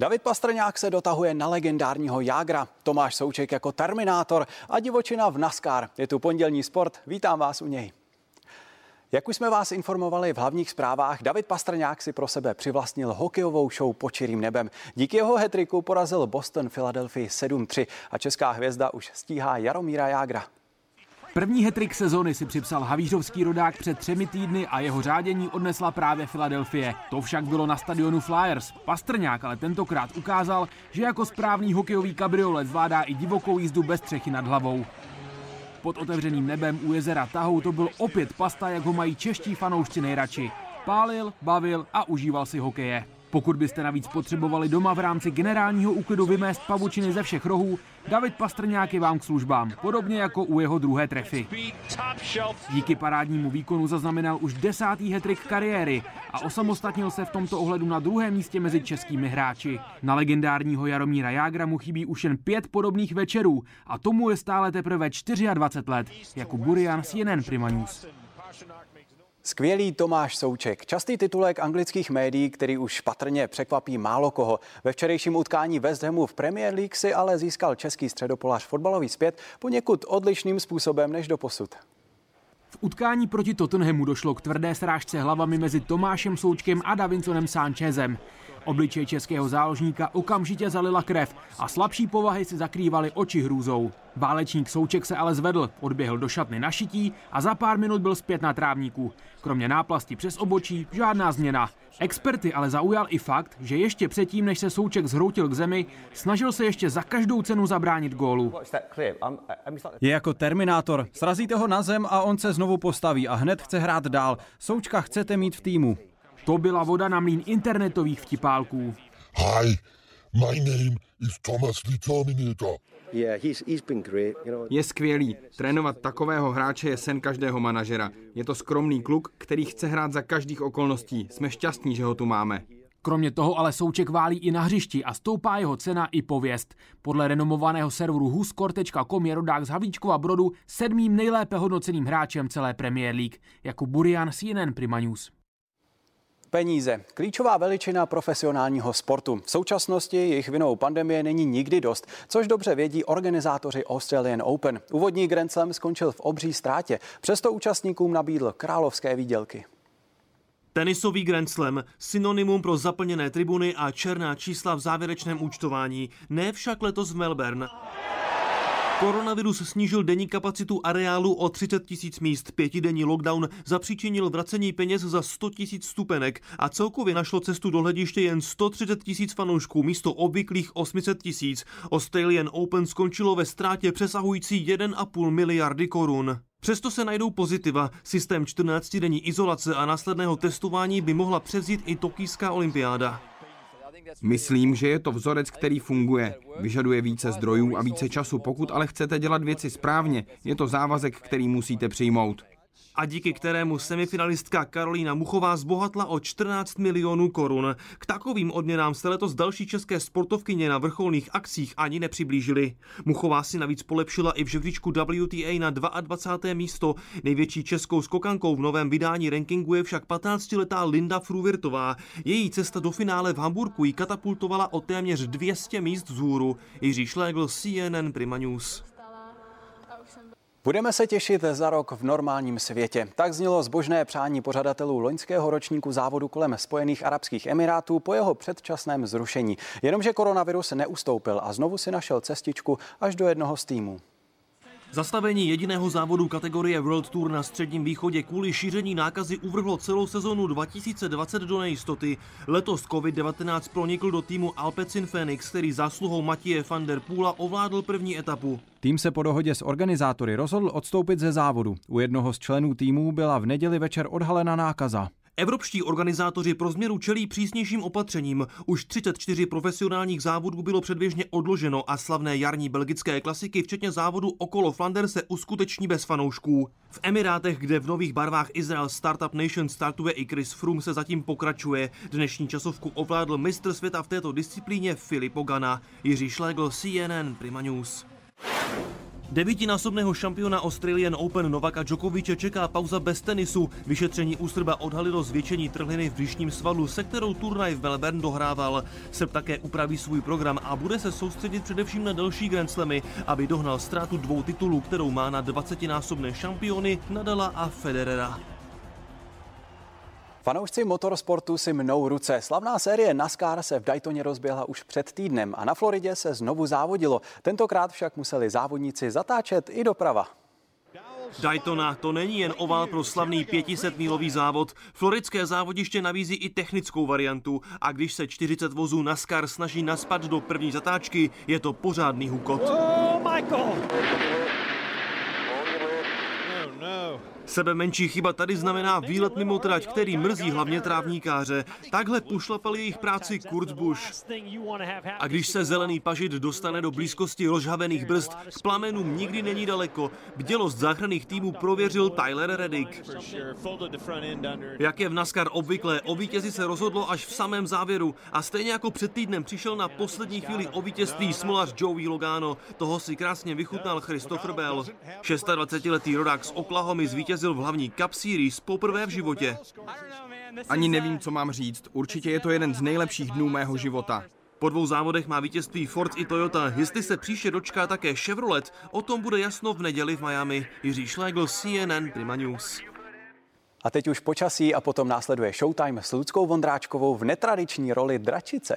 David Pastrňák se dotahuje na legendárního Jágra, Tomáš Souček jako Terminátor a divočina v NASCAR. Je tu pondělní sport, vítám vás u něj. Jak už jsme vás informovali v hlavních zprávách, David Pastrňák si pro sebe přivlastnil hokejovou show pod čirým nebem. Díky jeho hetriku porazil Boston Philadelphia 7-3 a česká hvězda už stíhá Jaromíra Jágra. První hetrik sezony si připsal havířovský rodák před třemi týdny a jeho řádění odnesla právě Filadelfie. To však bylo na stadionu Flyers. Pastrňák ale tentokrát ukázal, že jako správný hokejový kabriolet zvládá i divokou jízdu bez střechy nad hlavou. Pod otevřeným nebem u jezera Tahou to byl opět pasta, jak ho mají čeští fanoušci nejradši. Pálil, bavil a užíval si hokeje. Pokud byste navíc potřebovali doma v rámci generálního úklidu vymést pavučiny ze všech rohů, David Pastrňák je vám k službám, podobně jako u jeho druhé trefy. Díky parádnímu výkonu zaznamenal už desátý hetrik kariéry a osamostatnil se v tomto ohledu na druhém místě mezi českými hráči. Na legendárního Jaromíra Jágra mu chybí už jen pět podobných večerů a tomu je stále teprve 24 let. Jako Burian CNN Prima News. Skvělý Tomáš Souček, častý titulek anglických médií, který už patrně překvapí málo koho. Ve včerejším utkání West Hamu v Premier League si ale získal český středopolař fotbalový zpět poněkud odlišným způsobem než do posud. V utkání proti Tottenhamu došlo k tvrdé srážce hlavami mezi Tomášem Součkem a Davinsonem Sánchezem. Obličej českého záložníka okamžitě zalila krev a slabší povahy si zakrývaly oči hrůzou. Válečník Souček se ale zvedl, odběhl do šatny na šití a za pár minut byl zpět na trávníku. Kromě náplasti přes obočí žádná změna. Experty ale zaujal i fakt, že ještě předtím, než se Souček zhroutil k zemi, snažil se ještě za každou cenu zabránit gólu. Je jako Terminátor. Srazíte ho na zem a on se znovu postaví a hned chce hrát dál. Součka chcete mít v týmu. To byla voda na mlín internetových vtipálků. Hi, my name is Thomas the Terminator. Je skvělý. Trénovat takového hráče je sen každého manažera. Je to skromný kluk, který chce hrát za každých okolností. Jsme šťastní, že ho tu máme. Kromě toho ale Souček válí i na hřišti a stoupá jeho cena i pověst. Podle renomovaného serveru huscore.com je rodák z Havlíčkova Brodu sedmým nejlépe hodnoceným hráčem celé Premier League. Jako Burian CNN Prima News. Peníze. Klíčová veličina profesionálního sportu. V současnosti jejich vinou pandemie není nikdy dost, což dobře vědí organizátoři Australian Open. Úvodní Grand Slam skončil v obří ztrátě, přesto účastníkům nabídl královské výdělky. Tenisový Grand Slam, synonymum pro zaplněné tribuny a černá čísla v závěrečném účtování, ne však letos v Melbourne. Koronavirus snížil denní kapacitu areálu o 30 tisíc míst. Pětidenní lockdown zapříčinil vracení peněz za 100 tisíc stupenek a celkově našlo cestu do hlediště jen 130 tisíc fanoušků místo obvyklých 800 tisíc. Australian Open skončilo ve ztrátě přesahující 1,5 miliardy korun. Přesto se najdou pozitiva. Systém 14-denní izolace a následného testování by mohla převzít i tokijská olympiáda. Myslím, že je to vzorec, který funguje. Vyžaduje více zdrojů a více času. Pokud ale chcete dělat věci správně, je to závazek, který musíte přijmout a díky kterému semifinalistka Karolína Muchová zbohatla o 14 milionů korun. K takovým odměnám se letos další české sportovkyně na vrcholných akcích ani nepřiblížily. Muchová si navíc polepšila i v žebříčku WTA na 22. místo. Největší českou skokankou v novém vydání rankingu je však 15-letá Linda Fruvirtová. Její cesta do finále v Hamburgu ji katapultovala o téměř 200 míst vzhůru. Jiří Šlégl, CNN Prima News. Budeme se těšit za rok v normálním světě. Tak znělo zbožné přání pořadatelů loňského ročníku závodu kolem Spojených Arabských Emirátů po jeho předčasném zrušení. Jenomže koronavirus neustoupil a znovu si našel cestičku až do jednoho z týmů. Zastavení jediného závodu kategorie World Tour na Středním východě kvůli šíření nákazy uvrhlo celou sezonu 2020 do nejistoty. Letos COVID-19 pronikl do týmu Alpecin Phoenix, který zásluhou Matěje van der Poola ovládl první etapu. Tým se po dohodě s organizátory rozhodl odstoupit ze závodu. U jednoho z členů týmu byla v neděli večer odhalena nákaza. Evropští organizátoři pro změnu čelí přísnějším opatřením. Už 34 profesionálních závodů bylo předběžně odloženo a slavné jarní belgické klasiky, včetně závodu okolo Flanders, se uskuteční bez fanoušků. V Emirátech, kde v nových barvách Israel Startup Nation startuje i Chris Froome, se zatím pokračuje. Dnešní časovku ovládl mistr světa v této disciplíně Filip Ogana. Jiří Šlegl, CNN Prima News. Devítinásobného šampiona Australian Open Novaka Djokoviče čeká pauza bez tenisu. Vyšetření ústrba odhalilo zvětšení trhliny v břišním svalu, se kterou turnaj v Melbourne dohrával. Srb také upraví svůj program a bude se soustředit především na další Grand Slamy, aby dohnal ztrátu dvou titulů, kterou má na 20-násobné šampiony Nadala a Federera. Fanoušci motorsportu si mnou ruce. Slavná série NASCAR se v Daytoně rozběhla už před týdnem a na Floridě se znovu závodilo. Tentokrát však museli závodníci zatáčet i doprava. Daytona to není jen oval pro slavný 500 mílový závod. Floridské závodiště nabízí i technickou variantu a když se 40 vozů NASCAR snaží naspat do první zatáčky, je to pořádný hukot. Oh, Michael. Sebe menší chyba tady znamená výlet mimo trať, který mrzí hlavně trávníkáře. Takhle pošlapal jejich práci Kurt Busch. A když se zelený pažit dostane do blízkosti rozhavených brzd, k plamenům nikdy není daleko. Bdělost záchranných týmů prověřil Tyler Reddick. Jak je v NASCAR obvykle, o vítězi se rozhodlo až v samém závěru a stejně jako před týdnem přišel na poslední chvíli o vítězství smolař Joey Logano. Toho si krásně vychutnal Christopher Bell. 26-letý rodák z Oklahomy zvítězil zvítězil v hlavní Cup Series poprvé v životě. Ani nevím, co mám říct. Určitě je to jeden z nejlepších dnů mého života. Po dvou závodech má vítězství Ford i Toyota. Jestli se příště dočká také Chevrolet, o tom bude jasno v neděli v Miami. Jiří Schlegel, CNN Prima News. A teď už počasí a potom následuje Showtime s Ludskou Vondráčkovou v netradiční roli dračice.